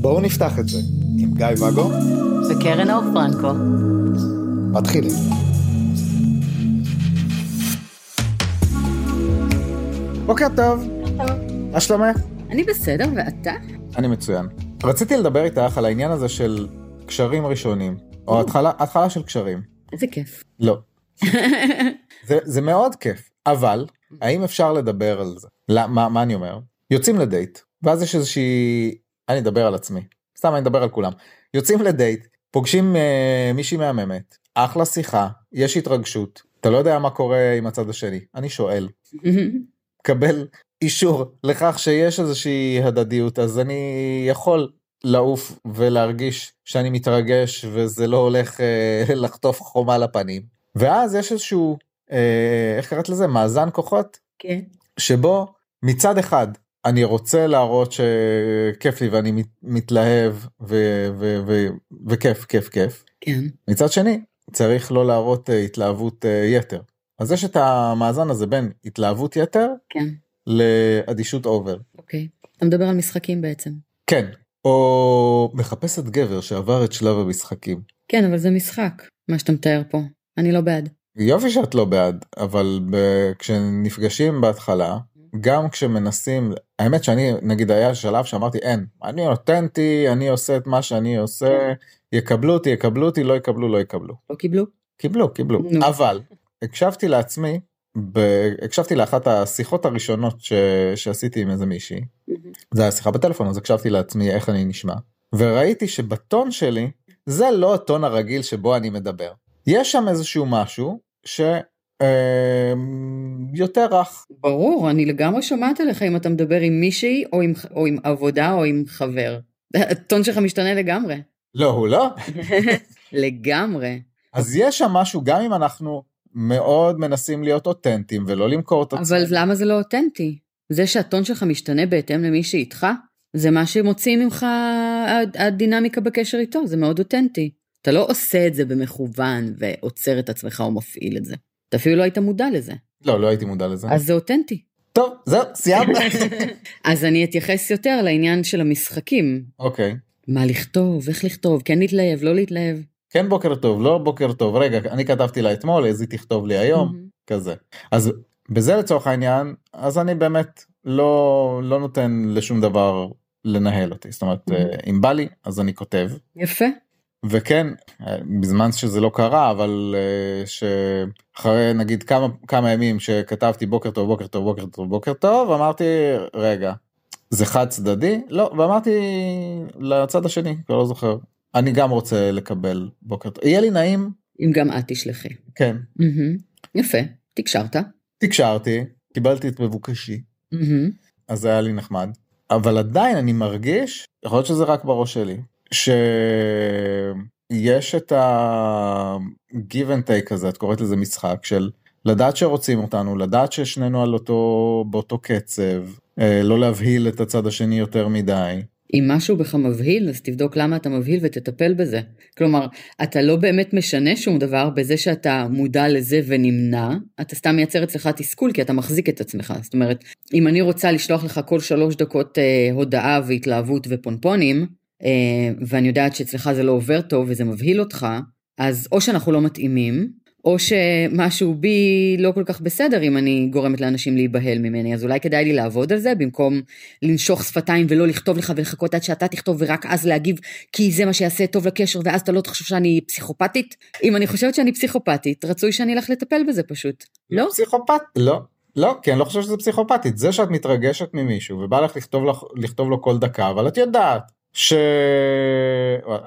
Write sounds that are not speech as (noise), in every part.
בואו נפתח את זה עם גיא ואגו וקרן אור פרנקו. מתחילים. בוקר טוב, מה שלומך? אני בסדר, ואתה? אני מצוין. רציתי לדבר איתך על העניין הזה של קשרים ראשונים, או התחלה, התחלה של קשרים. איזה כיף. לא. (laughs) זה, זה מאוד כיף, אבל האם אפשר לדבר על זה? לא, מה, מה אני אומר? יוצאים לדייט, ואז יש איזושהי... אני אדבר על עצמי, סתם אני אדבר על כולם. יוצאים לדייט, פוגשים אה, מישהי מהממת, אחלה שיחה, יש התרגשות, אתה לא יודע מה קורה עם הצד השני, אני שואל. קבל אישור לכך שיש איזושהי הדדיות אז אני יכול לעוף ולהרגיש שאני מתרגש וזה לא הולך אה, (laughs) לחטוף חומה לפנים ואז יש איזשהו איך קראת לזה מאזן כוחות כן. שבו מצד אחד אני רוצה להראות שכיף לי ואני מת, מתלהב ו, ו, ו, וכיף כיף כיף כן. מצד שני צריך לא להראות אה, התלהבות אה, יתר אז יש את המאזן הזה בין התלהבות יתר כן. לאדישות אובר. אוקיי. אתה מדבר על משחקים בעצם. כן. או מחפשת גבר שעבר את שלב המשחקים. כן, אבל זה משחק, מה שאתה מתאר פה. אני לא בעד. יופי שאת לא בעד, אבל ב- כשנפגשים בהתחלה, גם כשמנסים, האמת שאני נגיד היה שלב שאמרתי אין, אני אותנטי, אני עושה את מה שאני עושה, יקבלו אותי, יקבלו אותי, לא יקבלו, לא יקבלו. לא קיבלו? קיבלו, קיבלו. נו. אבל הקשבתי לעצמי, ב... הקשבתי לאחת השיחות הראשונות ש... שעשיתי עם איזה מישהי, זה היה שיחה בטלפון אז הקשבתי לעצמי איך אני נשמע וראיתי שבטון שלי זה לא הטון הרגיל שבו אני מדבר יש שם איזשהו משהו ש... אה, יותר רך ברור, אני לגמרי שומעת עליך אם אתה מדבר עם מישהי, או עם, או עם עבודה, או עם חבר. הטון שלך משתנה לגמרי. לא הוא לא (laughs) לגמרי. אז יש שם משהו גם אם אנחנו מאוד מנסים להיות אותנטיים ולא למכור את עצמנו. אבל למה זה לא אותנטי? זה שהטון שלך משתנה בהתאם למי שאיתך, זה מה שמוציא ממך הד- הדינמיקה בקשר איתו, זה מאוד אותנטי. אתה לא עושה את זה במכוון ועוצר את עצמך או מפעיל את זה. אתה אפילו לא היית מודע לזה. לא לא הייתי מודע לזה. אז זה אותנטי. טוב זהו סיימנו. (laughs) אז אני אתייחס יותר לעניין של המשחקים. אוקיי. מה לכתוב, איך לכתוב, כן להתלהב, לא להתלהב. כן בוקר טוב לא בוקר טוב רגע אני כתבתי לה אתמול אז היא תכתוב לי היום מהמם. כזה אז בזה לצורך העניין אז אני באמת לא לא נותן לשום דבר לנהל אותי זאת אומרת. אה, אם בא לי אז אני כותב יפה. וכן בזמן שזה לא קרה אבל אה, שאחרי נגיד כמה כמה ימים שכתבתי בוקר טוב בוקר טוב בוקר טוב בוקר טוב אמרתי רגע זה חד צדדי? לא ואמרתי לצד השני כבר לא זוכר. אני גם רוצה לקבל בוקר טוב. יהיה לי נעים. אם גם את תשלחי. כן. מהמם. יפה, תקשרת. תקשרתי קיבלתי את מבוקשי מהמם. אז היה לי נחמד. אבל עדיין אני מרגיש יכול להיות שזה רק בראש שלי שיש את ה-give and take הזה את קוראת לזה משחק של לדעת שרוצים אותנו לדעת ששנינו על אותו באותו קצב אה, לא להבהיל את הצד השני יותר מדי אם משהו בך מבהיל, אז תבדוק למה אתה מבהיל ותטפל בזה. כלומר, אתה לא באמת משנה שום דבר בזה שאתה מודע לזה ונמנע, אתה סתם מייצר אצלך תסכול כי אתה מחזיק את עצמך. זאת אומרת, אם אני רוצה לשלוח לך כל שלוש דקות אה, הודעה והתלהבות ופונפונים, ואני יודעת שאצלך זה לא עובר טוב וזה מבהיל אותך, אז או שאנחנו לא מתאימים, או שמשהו בי לא כל כך בסדר אם אני גורמת לאנשים להיבהל ממני, אז אולי כדאי לי לעבוד על זה במקום לנשוך שפתיים ולא לכתוב לך ולחכות עד שאתה תכתוב ורק אז להגיב כי זה מה שיעשה טוב לקשר ואז אתה לא תחשוב שאני פסיכופתית. אם אני חושבת שאני פסיכופתית, רצוי שאני אלך לטפל בזה פשוט. לא? פסיכופת לא לא כי אני לא חושב שזה פסיכופתית זה שאת מתרגשת ממישהו ובא לך לכתוב, לך, לכתוב לו כל דקה אבל את יודעת ש...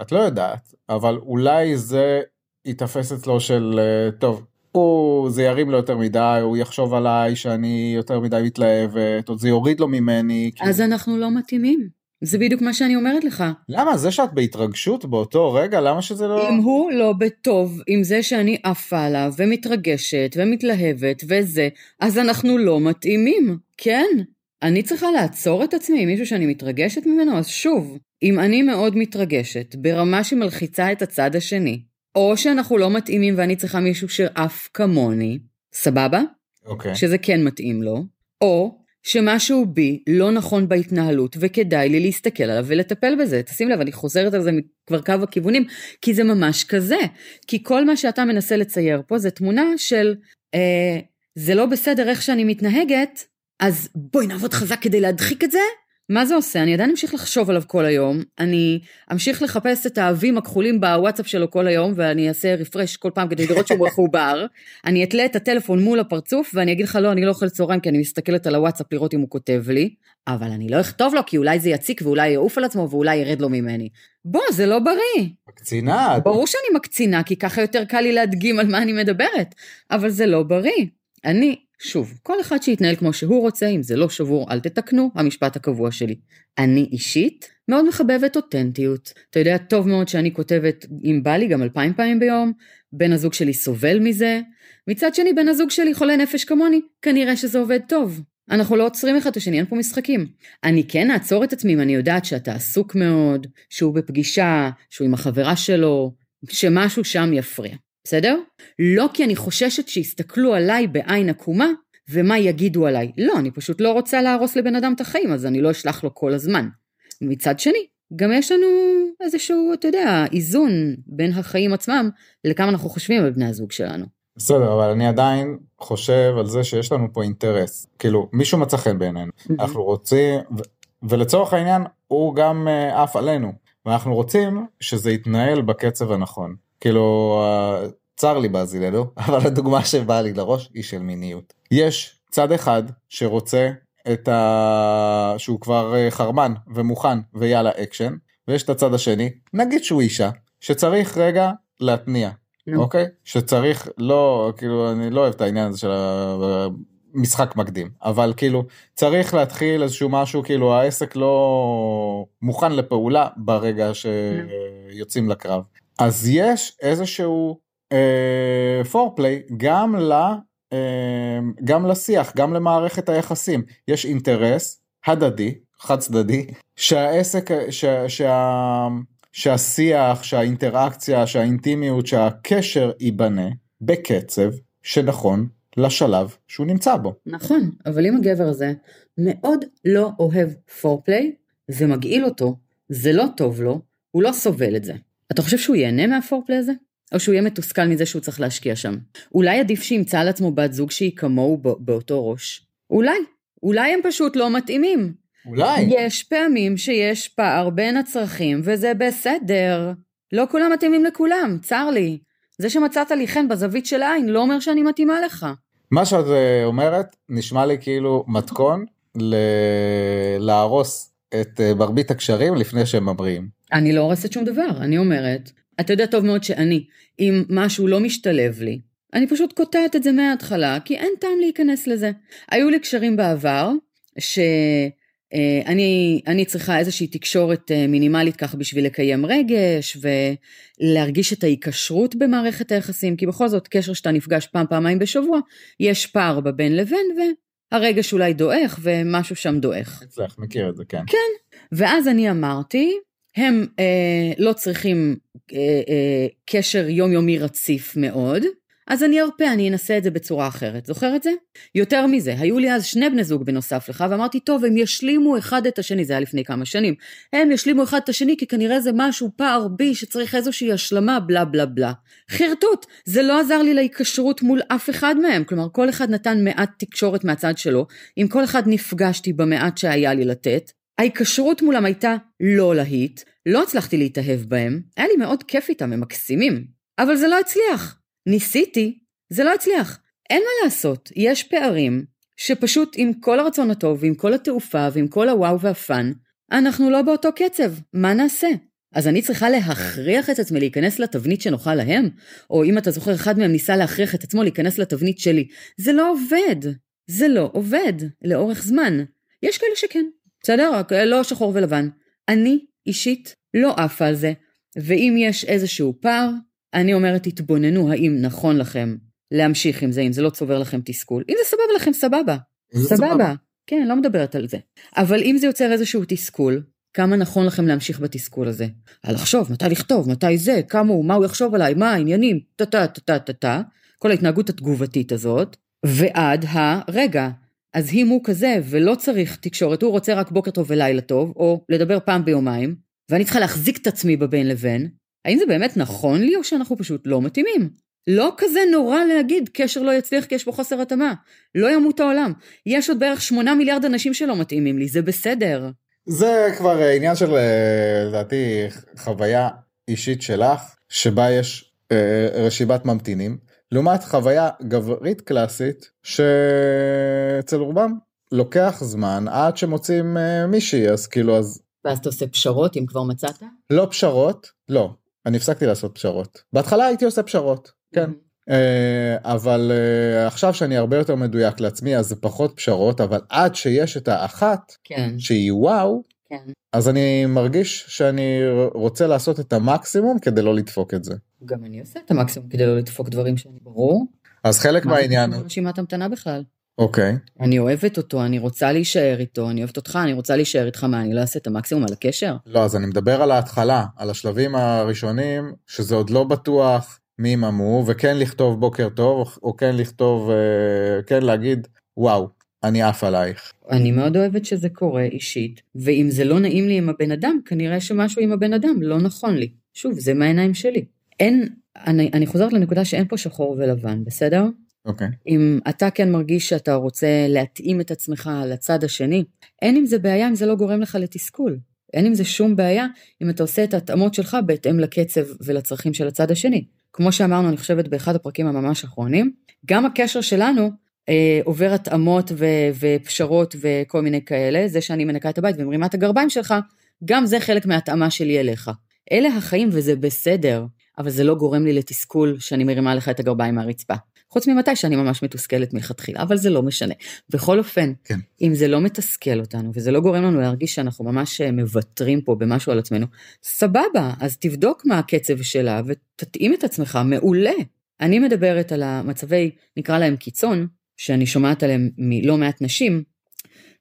את לא יודעת אבל אולי זה ייתפס אצלו של אה, טוב הוא זה ירים לו יותר מדי הוא יחשוב עליי שאני יותר מדי מתלהבת או זה יוריד לו ממני כי- אז אנחנו לא מתאימים. זה בדיוק מה שאני אומרת לך. למה זה שאת בהתרגשות באותו רגע למה שזה לא אם הוא לא בטוב עם זה שאני עפה עליו ומתרגשת ומתלהבת וזה, אז אנחנו לא מתאימים. כן. אני צריכה לעצור את עצמי עם מישהו שאני מתרגשת ממנו, אז שוב, אם אני מאוד מתרגשת ברמה שמלחיצה את הצד השני, או שאנחנו לא מתאימים ואני צריכה מישהו שעף כמוני, סבבה? אוקיי שזה כן מתאים לו, או שמשהו בי לא נכון בהתנהלות וכדאי לי להסתכל עליו ולטפל בזה. תשים לב, אני חוזרת על זה כבר קו הכיוונים, כי זה ממש כזה. כי כל מה שאתה מנסה לצייר פה זה תמונה של אה, זה לא בסדר איך שאני מתנהגת, אז בואי נעבוד חזק כדי להדחיק את זה, מה זה עושה? אני עדיין אמשיך לחשוב עליו כל היום, אני אמשיך לחפש את האבים הכחולים בוואטסאפ שלו כל היום, ואני אעשה רפרש כל פעם כדי לראות שהוא (laughs) מחובר, אני אתלה את הטלפון מול הפרצוף, ואני אגיד לך לא, אני לא אוכל צהריים כי אני מסתכלת על הוואטסאפ לראות אם הוא כותב לי, אבל אני לא אכתוב לו כי אולי זה יציק ואולי יעוף על עצמו ואולי ירד לו ממני. בוא, זה לא בריא. מקצינה. ברור שאני מקצינה, כי ככה יותר קל לי להדגים על מה אני מדברת, אבל זה לא בריא. אני שוב, כל אחד שיתנהל כמו שהוא רוצה, אם זה לא שבור אל תתקנו, המשפט הקבוע שלי. אני אישית מאוד מחבבת אותנטיות. אתה יודע טוב מאוד שאני כותבת, אם בא לי, גם אלפיים פעמים ביום, בן הזוג שלי סובל מזה. מצד שני, בן הזוג שלי חולה נפש כמוני, כנראה שזה עובד טוב. אנחנו לא עוצרים אחד את השני, אין פה משחקים. אני כן אעצור את עצמי אם אני יודעת שאתה עסוק מאוד, שהוא בפגישה, שהוא עם החברה שלו, שמשהו שם יפריע. בסדר? לא כי אני חוששת שיסתכלו עליי בעין עקומה, ומה יגידו עליי. לא, אני פשוט לא רוצה להרוס לבן אדם את החיים, אז אני לא אשלח לו כל הזמן. מצד שני, גם יש לנו איזשהו, אתה יודע, איזון בין החיים עצמם לכמה אנחנו חושבים על בני הזוג שלנו. בסדר, אבל אני עדיין חושב על זה שיש לנו פה אינטרס. כאילו, מישהו מצא חן בעינינו. אנחנו רוצים, ו- ולצורך העניין, הוא גם אה, עף עלינו. ואנחנו רוצים שזה יתנהל בקצב הנכון. כאילו, צר לי באזילנו, (laughs) אבל הדוגמה שבאה לי לראש היא של מיניות. יש צד אחד שרוצה את ה... שהוא כבר אה, חרמן ומוכן ויאללה אקשן, ויש את הצד השני, נגיד שהוא אישה, שצריך רגע להתניע, נו. אוקיי? שצריך, לא, כאילו, אני לא אוהב את העניין הזה של המשחק מקדים, אבל כאילו, צריך להתחיל איזשהו משהו, כאילו העסק לא מוכן לפעולה ברגע שיוצאים לקרב. אז יש איזשהו foreplay אה, גם, אה, גם לשיח, גם למערכת היחסים. יש אינטרס הדדי, חד צדדי, שהעסק, ש, שה, שהשיח, שהאינטראקציה, שהאינטימיות, שהקשר ייבנה בקצב שנכון לשלב שהוא נמצא בו. נכון, אבל אם הגבר הזה מאוד לא אוהב פורפליי, זה מגעיל אותו, זה לא טוב לו, הוא לא סובל את זה. אתה חושב שהוא ייהנה מהפורפליי הזה? או שהוא יהיה מתוסכל מזה שהוא צריך להשקיע שם. אולי עדיף שימצא על עצמו בת זוג שהיא כמוהו באותו ראש. אולי. אולי הם פשוט לא מתאימים. אולי. יש פעמים שיש פער בין הצרכים, וזה בסדר. לא כולם מתאימים לכולם, צר לי. זה שמצאת לי חן בזווית של העין לא אומר שאני מתאימה לך. מה שאת אה, אומרת נשמע לי כאילו מתכון ל... להרוס את אה, מרבית הקשרים לפני שהם מבריאים. אני לא הורסת שום דבר, אני אומרת, אתה יודע טוב מאוד שאני, אם משהו לא משתלב לי, אני פשוט קוטעת את זה מההתחלה, כי אין טעם להיכנס לזה. היו לי קשרים בעבר, שאני אני צריכה איזושהי תקשורת אה, מינימלית ככה בשביל לקיים רגש, ולהרגיש את ההיקשרות במערכת היחסים, כי בכל זאת קשר שאתה נפגש פעם פעמיים בשבוע, יש פער בבין לבין, והרגש אולי דועך, ומשהו שם דועך. אצלך, מכיר את זה, כן. כן, ואז אני אמרתי, הם אה, לא צריכים אה, אה, קשר יומיומי רציף מאוד, אז אני ארפה, אני אנסה את זה בצורה אחרת. זוכר את זה? יותר מזה, היו לי אז שני בני זוג בנוסף לך, ואמרתי, טוב, הם ישלימו אחד את השני, זה היה לפני כמה שנים. הם ישלימו אחד את השני, כי כנראה זה משהו פער בי שצריך איזושהי השלמה, בלה בלה בלה. חרטוט, זה לא עזר לי להיקשרות מול אף אחד מהם. כלומר, כל אחד נתן מעט תקשורת מהצד שלו, עם כל אחד נפגשתי במעט שהיה לי לתת, ההיקשרות מולם הייתה לא להיט, לא הצלחתי להתאהב בהם, היה לי מאוד כיף איתם, הם מקסימים, אבל זה לא הצליח. ניסיתי, זה לא הצליח. אין מה לעשות, יש פערים שפשוט עם כל הרצון הטוב ועם כל התעופה ועם כל הוואו והפאן, אנחנו לא באותו קצב, מה נעשה? אז אני צריכה להכריח את עצמי להיכנס לתבנית שנוחה להם? או אם אתה זוכר, אחד מהם ניסה להכריח את עצמו להיכנס לתבנית שלי. זה לא עובד. זה לא עובד לאורך זמן. יש כאלה שכן, בסדר? רק לא שחור ולבן. אני אישית לא עפה על זה, ואם יש איזשהו פער, אני אומרת תתבוננו האם נכון לכם להמשיך עם זה, אם זה לא צובר לכם תסכול. אם זה סבבה לכם, סבבה. סבבה. כן, לא מדברת על זה. אבל אם זה יוצר איזשהו תסכול, כמה נכון לכם להמשיך בתסכול הזה? על לחשוב, מתי לכתוב, מתי זה, כמה הוא, מה הוא יחשוב עליי, מה העניינים, טה טה טה טה טה, כל ההתנהגות התגובתית הזאת, ועד הרגע, אז אם הוא כזה ולא צריך תקשורת, הוא רוצה רק בוקר טוב ולילה טוב, או לדבר פעם ביומיים, ואני צריכה להחזיק את עצמי בבין לבין, האם זה באמת נכון לי או שאנחנו פשוט לא מתאימים? לא כזה נורא להגיד קשר לא יצליח כי יש בו חוסר התאמה. לא ימות העולם. יש עוד בערך שמונה מיליארד אנשים שלא מתאימים לי, זה בסדר. זה כבר עניין של אה, לדעתי חוויה אישית שלך, שבה יש אה, רשימת ממתינים, לעומת חוויה גברית קלאסית שאצל רובם לוקח זמן עד שמוצאים אה, מישהי, אז כאילו אז... ואז אתה עושה פשרות אם כבר מצאת? לא פשרות, לא. אני הפסקתי לעשות פשרות. בהתחלה הייתי עושה פשרות, כן. אה, אבל אה, עכשיו שאני הרבה יותר מדויק לעצמי אז זה פחות פשרות אבל עד שיש את האחת כן. שהיא וואו כן. אז אני מרגיש שאני רוצה לעשות את המקסימום כדי לא לדפוק את זה. גם אני עושה את המקסימום כדי לא לדפוק דברים שאני ברור. אז חלק מהעניין מה זה רשימת המתנה בכלל? אוקיי אני אוהבת אותו, אני רוצה להישאר איתו, אני אוהבת אותך, אני רוצה להישאר איתך, מה, אני לא אעשה את המקסימום על הקשר? לא אז אני מדבר על ההתחלה על השלבים הראשונים שזה עוד לא בטוח מי יממו וכן לכתוב בוקר טוב או כן לכתוב אה, כן להגיד וואו אני עף עלייך. אני מאוד אוהבת שזה קורה אישית, ואם זה לא נעים לי עם הבן אדם, כנראה שמשהו עם הבן אדם לא נכון לי. שוב, זה מהעיניים שלי. אין, אני, אני חוזרת לנקודה שאין פה שחור ולבן, בסדר? אוקיי. אם אתה כן מרגיש שאתה רוצה להתאים את עצמך לצד השני, אין עם זה בעיה אם זה לא גורם לך לתסכול. אין עם זה שום בעיה אם אתה עושה את ההתאמות שלך בהתאם לקצב ולצרכים של הצד השני. כמו שאמרנו, אני חושבת באחד הפרקים הממש האחרונים, גם הקשר שלנו עובר התאמות ו- ופשרות וכל מיני כאלה, זה שאני מנקה את הבית ומרימה את הגרביים שלך, גם זה חלק מההתאמה שלי אליך. אלה החיים וזה בסדר, אבל זה לא גורם לי לתסכול שאני מרימה לך את הגרביים מהרצפה. חוץ ממתי שאני ממש מתוסכלת מלכתחילה, אבל זה לא משנה. בכל אופן, כן. אם זה לא מתסכל אותנו וזה לא גורם לנו להרגיש שאנחנו ממש אה, מוותרים פה במשהו על עצמנו, סבבה, אז תבדוק מה הקצב שלה ותתאים את עצמך, מעולה. אני מדברת על המצבי, נקרא להם קיצון, שאני שומעת עליהם מלא מעט נשים,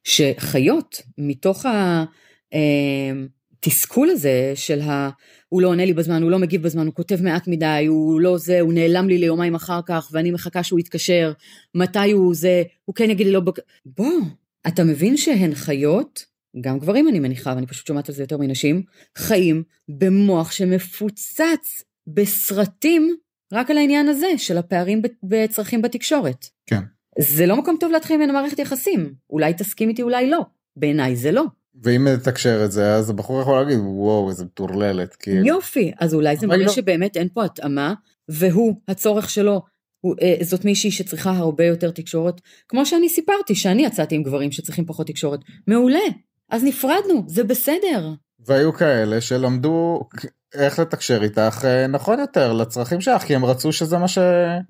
שחיות מתוך התסכול הזה של ה... הוא לא עונה לי בזמן, הוא לא מגיב בזמן, הוא כותב מעט מדי, הוא לא זה, הוא נעלם לי ליומיים אחר כך, ואני מחכה שהוא יתקשר, מתי הוא זה, הוא כן יגיד לי לא... בק... בוא, אתה מבין שהן חיות, גם גברים אני מניחה, ואני פשוט שומעת על זה יותר מנשים, חיים במוח שמפוצץ בסרטים רק על העניין הזה של הפערים בצרכים בתקשורת. כן. זה לא מקום טוב להתחיל ממנו מערכת יחסים. אולי תסכים איתי, אולי לא. בעיניי זה לא. ואם נתקשר את זה אז הבחור יכול להגיד וואו איזה מטורללת כאילו. יופי, אז אולי זה מראה לא. שבאמת אין פה התאמה, והוא, הצורך שלו, הוא, אה, זאת מישהי שצריכה הרבה יותר תקשורת, כמו שאני סיפרתי, שאני יצאתי עם גברים שצריכים פחות תקשורת. מעולה, אז נפרדנו, זה בסדר. והיו כאלה שלמדו איך לתקשר איתך אה, נכון יותר לצרכים שלך כי הם רצו שזה מה ש...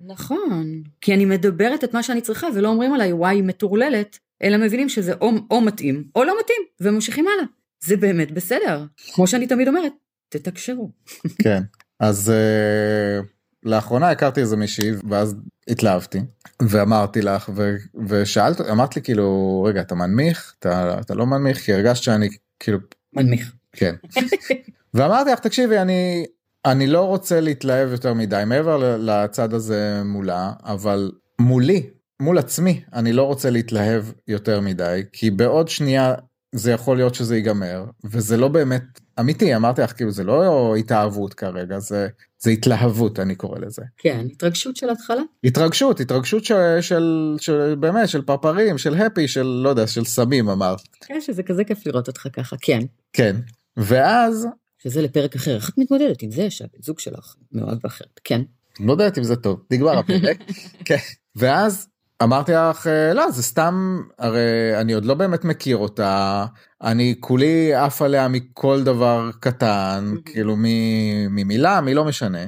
נכון, כי אני מדברת את מה שאני צריכה ולא אומרים עליי וואי מטורללת, אלא מבינים שזה או, או מתאים או לא מתאים וממשיכים הלאה. זה באמת בסדר. כמו שאני תמיד אומרת, תתקשרו. (laughs) כן אז uh, לאחרונה הכרתי איזה מישהי ואז התלהבתי ואמרתי לך ו... ושאלת אמרת לי כאילו רגע אתה מנמיך אתה, אתה לא מנמיך כי הרגשת שאני כאילו מנמיך. כן (laughs) ואמרתי לך תקשיבי אני אני לא רוצה להתלהב יותר מדי מעבר לצד הזה מולה אבל מולי מול עצמי אני לא רוצה להתלהב יותר מדי כי בעוד שנייה זה יכול להיות שזה ייגמר וזה לא באמת אמיתי אמרתי לך כאילו זה לא התאהבות כרגע זה זה התלהבות אני קורא לזה כן, התרגשות של התחלה. התרגשות התרגשות של, של, של באמת של פרפרים של הפי של לא יודע של סמים אמרת כן, שזה כזה כיף לראות אותך ככה, כן. כן ואז שזה לפרק אחר, איך את מתמודדת עם זה שהבן זוג שלך מאוהב באחרת? כן. לא יודעת אם זה טוב נגמר הפרק (laughs) כן ואז אמרתי לך "אה, לא זה סתם הרי אני עוד לא באמת מכיר אותה אני כולי עף עליה מכל דבר קטן כאילו מ- ממילה מי לא משנה.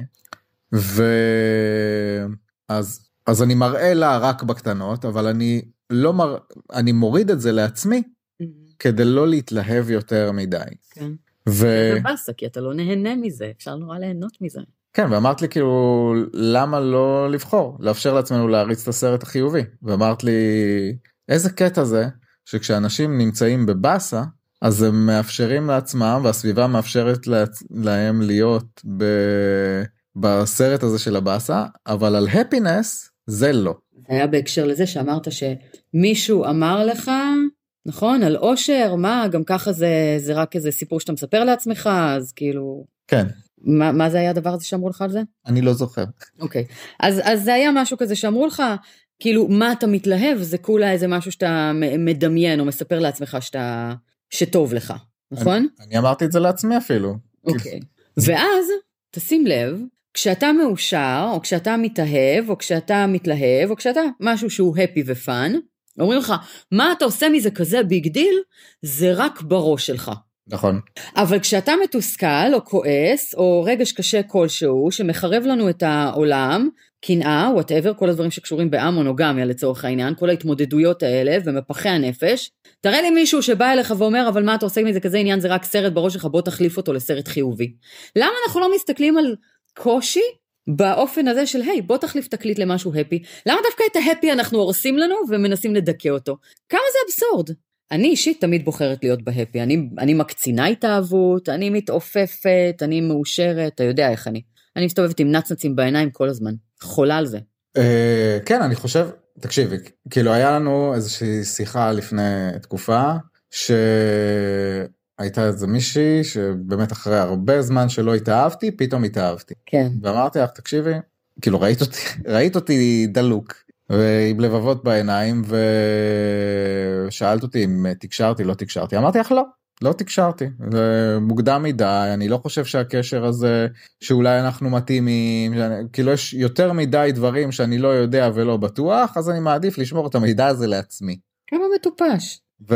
ואז אז אני מראה לה רק בקטנות אבל אני לא מר... אני מוריד את זה לעצמי כדי לא להתלהב יותר מדי. כן. ו... זה באסה, כי אתה לא נהנה מזה, אפשר נורא ליהנות מזה. כן ואמרת לי כאילו למה לא לבחור לאפשר לעצמנו להריץ את הסרט החיובי ואמרת לי איזה קטע זה שכשאנשים נמצאים בבאסה אז הם מאפשרים לעצמם והסביבה מאפשרת לעצ... להם להיות ב... בסרט הזה של הבאסה אבל על הפינס זה לא. זה היה בהקשר לזה שאמרת שמישהו אמר לך, נכון, על אושר, מה, גם ככה זה, זה רק איזה סיפור שאתה מספר לעצמך, אז כאילו... כן. מה, מה זה היה הדבר הזה שאמרו לך על זה? אני לא זוכר. אוקיי. אז, אז זה היה משהו כזה שאמרו לך, כאילו, מה אתה מתלהב, זה כולה איזה משהו שאתה מדמיין או מספר לעצמך שאתה, שטוב לך, נכון? אני, אני אמרתי את זה לעצמי אפילו. אוקיי. ואז, תשים לב, כשאתה מאושר, או כשאתה מתאהב, או כשאתה מתלהב, או כשאתה משהו שהוא happy ו fun, אומרים לך, מה אתה עושה מזה כזה big deal? זה רק בראש שלך. נכון. אבל כשאתה מתוסכל, או כועס, או רגש קשה כלשהו, שמחרב לנו את העולם, קנאה, whatever, כל הדברים שקשורים באי-מונוגמיה לצורך העניין, כל ההתמודדויות האלה ומפחי הנפש, תראה לי מישהו שבא אליך ואומר, אבל מה אתה עושה מזה כזה עניין, זה רק סרט בראש שלך, בוא תחליף אותו לסרט חיובי. למה אנחנו לא מסתכלים על קושי באופן הזה של, היי, בוא תחליף תקליט למשהו הפי. למה דווקא את ההפי אנחנו הורסים לנו ומנסים לדכא אותו? כמה זה אבסורד. אני אישית תמיד בוחרת להיות בהפי. אני, אני מקצינה התאהבות, אני מתעופפת, אני מאושרת, אתה יודע איך אני. אני מסתובבת עם נצנצים בעיניים כל הזמן. חולה על זה. Uh, כן, אני חושב, תקשיבי, כאילו היה לנו איזושהי שיחה לפני תקופה, ש... הייתה איזה מישהי שבאמת אחרי הרבה זמן שלא התאהבתי פתאום התאהבתי. כן. ואמרתי לך תקשיבי כאילו ראית אותי (laughs) ראית אותי דלוק ועם לבבות בעיניים ושאלת אותי אם תקשרתי לא תקשרתי אמרתי לך לא לא תקשרתי זה מוקדם מדי אני לא חושב שהקשר הזה שאולי אנחנו מתאימים כאילו יש יותר מדי דברים שאני לא יודע ולא בטוח אז אני מעדיף לשמור את המידע הזה לעצמי. כמה מטופש. ו...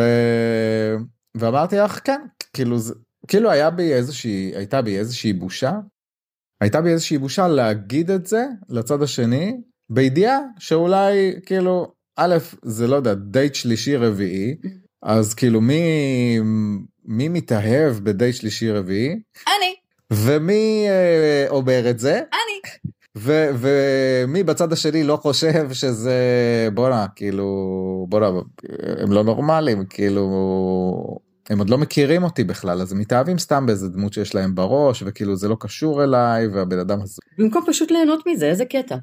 ואמרתי לך כן כאילו זה כאילו היה בי איזושהי הייתה בי איזושהי בושה הייתה בי איזושהי בושה להגיד את זה לצד השני בידיעה שאולי כאילו א' זה לא יודע דייט שלישי רביעי אז כאילו מי מי מתאהב בדייט שלישי רביעי? אני. ומי אה, אומר את זה? אני. ו- ומי בצד השני לא חושב שזה בואנה כאילו בואנה הם לא נורמלים כאילו הם עוד לא מכירים אותי בכלל אז הם מתאהבים סתם באיזה דמות שיש להם בראש וכאילו זה לא קשור אליי והבן אדם הזה. במקום פשוט ליהנות מזה איזה קטע.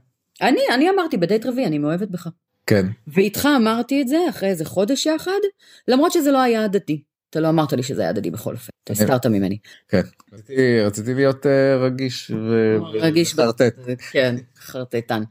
אני אני אמרתי בדייט רביעי אני מאוהבת בך. כן. ואיתך אמרתי את זה אחרי איזה חודש יחד למרות שזה לא היה הדדי. אתה לא אמרת לי שזה היה הדדי בכל אופן, אתה הסתרת ממני. כן, רציתי, להיות אה, רגיש ו... רגיש וחרטט. כן, חרטטן.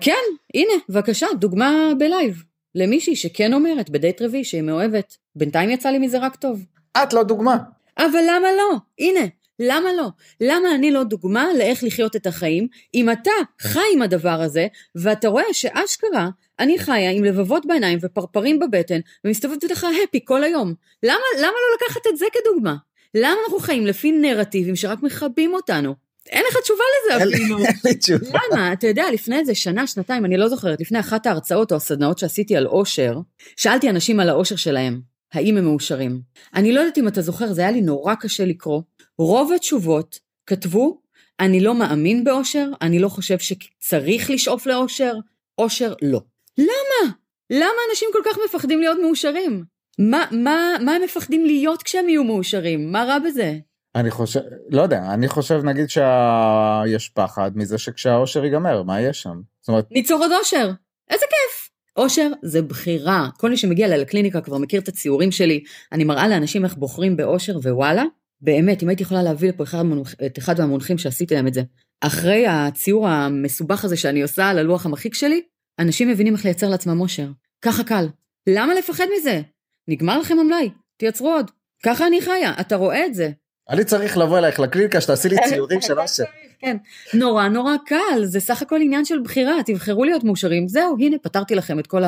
כן, הנה, בבקשה, דוגמה ב live. למישהי שכן אומרת בדייט רביעי שהיא מאוהבת. בינתיים יצא לי מזה רק טוב. את לא דוגמה. אבל למה לא? הנה, למה לא? למה אני לא דוגמה לאיך לחיות את החיים, אם אתה חי עם הדבר הזה, ואתה רואה שאשכרה אני חיה עם לבבות בעיניים ופרפרים בבטן, ומסתובבת לך הפי כל היום. למה, למה לא לקחת את זה כדוגמה? למה אנחנו חיים לפי נרטיבים שרק מכבים אותנו? אין לך תשובה לזה אפילו. אין לי תשובה. למה? אתה יודע, לפני איזה שנה, שנתיים, אני לא זוכרת, לפני אחת ההרצאות או הסדנאות שעשיתי על אושר, שאלתי אנשים על האושר שלהם, האם הם מאושרים. אני לא יודעת אם אתה זוכר, זה היה לי נורא קשה לקרוא. רוב התשובות כתבו, אני לא מאמין באושר, אני לא חושב שצריך לשאוף לאושר, אושר לא. למה? למה אנשים כל כך מפחדים להיות מאושרים? מה, מה, מה הם מפחדים להיות כשהם יהיו מאושרים? מה רע בזה? אני חושב, לא יודע, אני חושב נגיד שיש פחד מזה שכשהאושר ייגמר, מה יש שם? זאת אומרת, ניצור עוד אושר. איזה כיף. אושר זה בחירה. כל מי שמגיע אליי לקליניקה כבר מכיר את הציורים שלי. אני מראה לאנשים איך בוחרים באושר, ווואלה, באמת, אם הייתי יכולה להביא לפה אחד המונח, את אחד מהמונחים שעשיתי להם את זה. אחרי הציור המסובך הזה שאני עושה על הלוח המחיק שלי, אנשים מבינים איך לייצר לעצמם אושר. ככה קל. למה לפחד מזה? נגמר לכם המלאי, תייצרו עוד. ככה אני חיה, אתה רואה את זה. אני צריך לבוא אלייך לקליניקה שתעשי לי (laughs) ציורים של אושר. כן, נורא נורא קל, זה סך הכל עניין של בחירה, תבחרו להיות מאושרים, זהו, הנה, פתרתי לכם את כל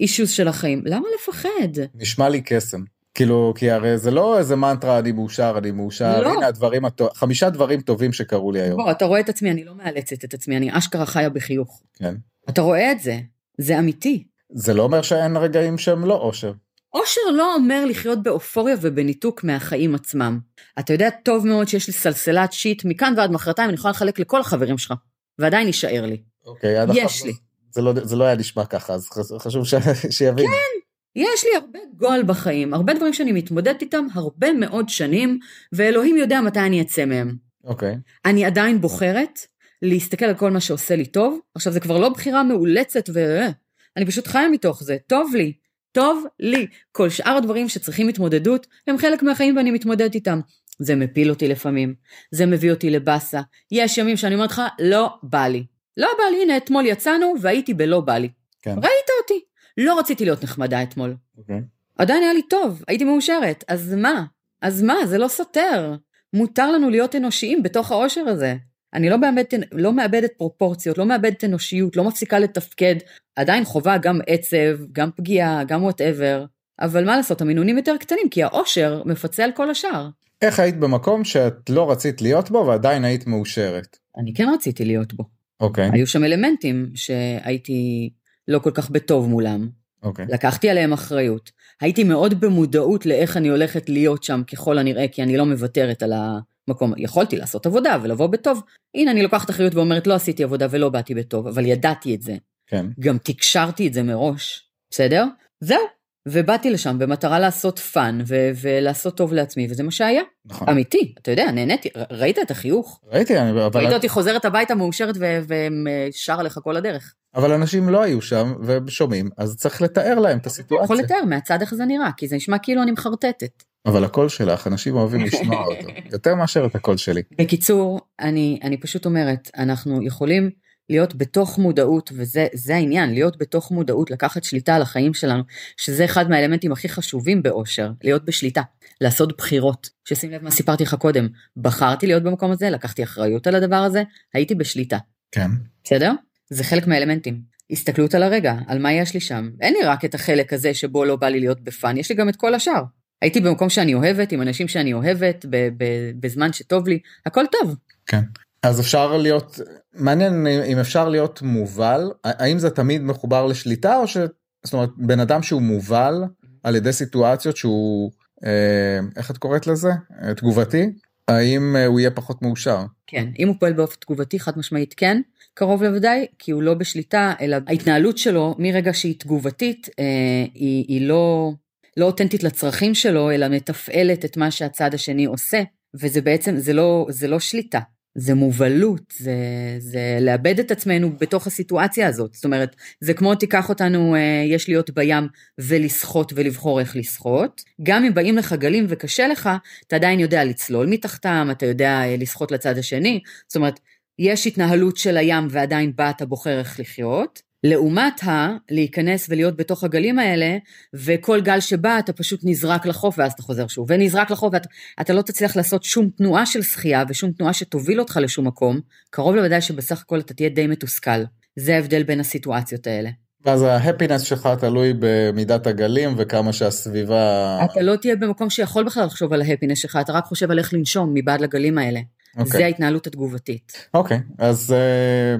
האישוס של החיים. למה לפחד? נשמע לי קסם. כאילו, כי הרי זה לא איזה מנטרה, אני מאושר, אני מאושר, לא. הנה הדברים, הטוב- חמישה דברים טובים שקרו לי היום. בוא, אתה רואה את עצמי, אני לא מאלצת את עצמי, אני אשכרה חיה בחיוך. כן. אתה רואה את זה, זה אמיתי. זה לא אומר שאין רגעים שהם לא אושר. אושר לא אומר לחיות באופוריה ובניתוק מהחיים עצמם. אתה יודע טוב מאוד שיש לי סלסלת שיט מכאן ועד מחרתיים, אני יכולה לחלק לכל החברים שלך, ועדיין יישאר לי. אוקיי, עד יש לי. זה לא, זה לא היה נשמע ככה, אז חש- חשוב ש... (laughs) שיבין. כן. יש לי הרבה גועל בחיים, הרבה דברים שאני מתמודדת איתם הרבה מאוד שנים, ואלוהים יודע מתי אני אצא מהם. אוקיי. אני עדיין בוחרת להסתכל על כל מה שעושה לי טוב. עכשיו, זה כבר לא בחירה מאולצת ו... אני פשוט חיה מתוך זה, טוב לי, טוב לי. כל שאר הדברים שצריכים התמודדות, הם חלק מהחיים ואני מתמודדת איתם. זה מפיל אותי לפעמים, זה מביא אותי לבאסה. יש ימים שאני אומרת לך, לא בא לי. לא בא לי, הנה, אתמול יצאנו והייתי בלא בא לי. כן. ראית אותי. לא רציתי להיות נחמדה אתמול. אוקיי. עדיין היה לי טוב, הייתי מאושרת, אז מה? אז מה? זה לא סותר. מותר לנו להיות אנושיים בתוך האושר הזה. אני לא מאבדת, לא מאבדת פרופורציות, לא מאבדת אנושיות, לא מפסיקה לתפקד. עדיין חווה גם עצב, גם פגיעה, גם וואטאבר. אבל מה לעשות, המינונים יותר קטנים, כי האושר מפצה על כל השאר. איך היית במקום שאת לא רצית להיות בו ועדיין היית מאושרת? אני כן רציתי להיות בו. אוקיי, היו שם אלמנטים שהייתי לא כל כך בטוב מולם. אוקיי. לקחתי עליהם אחריות. הייתי מאוד במודעות לאיך אני הולכת להיות שם ככל הנראה, כי אני לא מוותרת על המקום. יכולתי לעשות עבודה ולבוא בטוב. הנה, אני לוקחת אחריות ואומרת, לא עשיתי עבודה ולא באתי בטוב, אבל ידעתי את זה. כן. גם תקשרתי את זה מראש, בסדר? זהו. ובאתי לשם במטרה לעשות fun ו- ולעשות טוב לעצמי, וזה מה שהיה. נכון. אמיתי, אתה יודע, נהניתי, ר- ראית את החיוך? ראיתי, אני- אבל, ראית אותי חוזרת הביתה מאושרת ו- ושר עליך כל הדרך. אבל אנשים לא היו שם ושומעים, אז צריך לתאר להם את יכול הסיטואציה. לתאר מהצד איך זה נראה, כי זה נשמע כאילו אני מחרטטת. אבל הקול שלך, אנשים אוהבים לשמוע אותו, (laughs) יותר מאשר את הקול שלי. בקיצור, אני, אני פשוט אומרת, אנחנו יכולים להיות בתוך מודעות, וזה זה העניין, להיות בתוך מודעות, לקחת שליטה על החיים שלנו, שזה אחד מהאלמנטים הכי חשובים באושר, להיות בשליטה, לעשות בחירות. ששים לב מה סיפרתי לך קודם, בחרתי להיות במקום הזה, לקחתי אחריות על הדבר הזה, הייתי בשליטה, כן. בסדר? זה חלק מהאלמנטים. הסתכלות על הרגע, על מה יש לי שם. אין לי רק את החלק הזה שבו לא בא לי להיות בפאן, יש לי גם את כל השאר. הייתי במקום שאני אוהבת, עם אנשים שאני אוהבת, בזמן שטוב לי, הכל טוב. כן. אז אפשר להיות, מעניין אם אפשר להיות מובל, האם זה תמיד מחובר לשליטה או ש... זאת אומרת, בן אדם שהוא מובל על ידי סיטואציות שהוא, אה, איך את קוראת לזה? אה, תגובתי? האם אה, הוא יהיה פחות מאושר? כן, אם הוא פועל באופן תגובתי, חד משמעית כן, קרוב לוודאי, כי הוא לא בשליטה, אלא ההתנהלות שלו מרגע שהיא תגובתית, אה, היא, היא לא, לא אותנטית לצרכים שלו, אלא מתפעלת את מה שהצד השני עושה, וזה בעצם, זה לא, זה לא שליטה, זה מובלות, זה, זה לאבד את עצמנו בתוך הסיטואציה הזאת. זאת אומרת, זה כמו תיקח אותנו, אה, יש להיות בים ולשחות ולבחור איך לשחות. גם אם באים לך גלים וקשה לך, אתה עדיין יודע לצלול מתחתם, אתה יודע אה, לשחות לצד השני. זאת אומרת, יש התנהלות של הים ועדיין בה אתה בוחר איך לחיות. לעומת ה, להיכנס ולהיות בתוך הגלים האלה, וכל גל שבא אתה פשוט נזרק לחוף ואז אתה חוזר שוב, ונזרק לחוף ואתה אתה לא תצליח לעשות שום תנועה של שחייה ושום תנועה שתוביל אותך לשום מקום, קרוב לוודאי שבסך הכל אתה תהיה די מתוסכל. זה ההבדל בין הסיטואציות האלה. ואז ההפינס שלך תלוי במידת הגלים וכמה שהסביבה... אתה לא תהיה במקום שיכול בכלל לחשוב על ההפינס שלך, אתה רק חושב על איך לנשום מבעד לגלים האלה. אוקיי. זה ההתנהלות התגובתית. אוקיי, אז אה,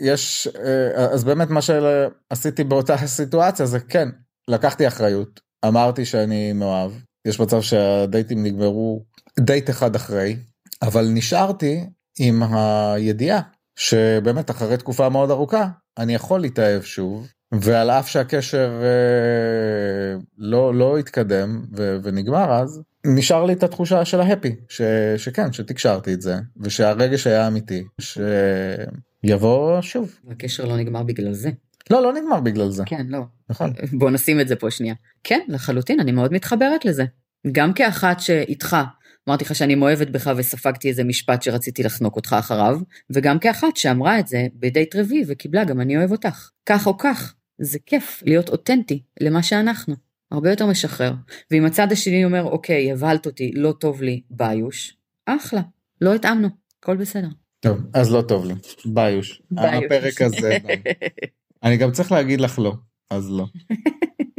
יש, אה, אז באמת מה שעשיתי באותה סיטואציה זה כן, לקחתי אחריות, אמרתי שאני מאוהב, יש מצב שהדייטים נגמרו דייט אחד אחרי, אבל נשארתי עם הידיעה שבאמת אחרי תקופה מאוד ארוכה אני יכול להתאהב שוב, ועל אף שהקשר אה, לא, לא התקדם ו, ונגמר אז, נשאר לי את התחושה של ההפי, ש, שכן, שתקשרתי את זה, ושהרגש היה אמיתי, שיבוא שוב. הקשר לא נגמר בגלל זה. לא, לא נגמר בגלל זה, כן, לא. נכון. בוא נשים את זה פה שנייה. כן, לחלוטין, אני מאוד מתחברת לזה. גם כאחת שאיתך, אמרתי לך שאני מאוהבת בך וספגתי איזה משפט שרציתי לחנוק אותך אחריו, וגם כאחת שאמרה את זה בדייט רביעי וקיבלה גם אני אוהב אותך. כך או כך, זה כיף להיות אותנטי למה שאנחנו. הרבה יותר משחרר. ואם הצד השני אומר, אוקיי, הבהלת אותי, לא טוב לי, ביוש, אחלה, לא התאמנו, הכל בסדר. טוב, אז לא טוב לי, ביוש. ביוש. הפרק הזה. אני גם צריך להגיד לך לא, אז לא. (laughs)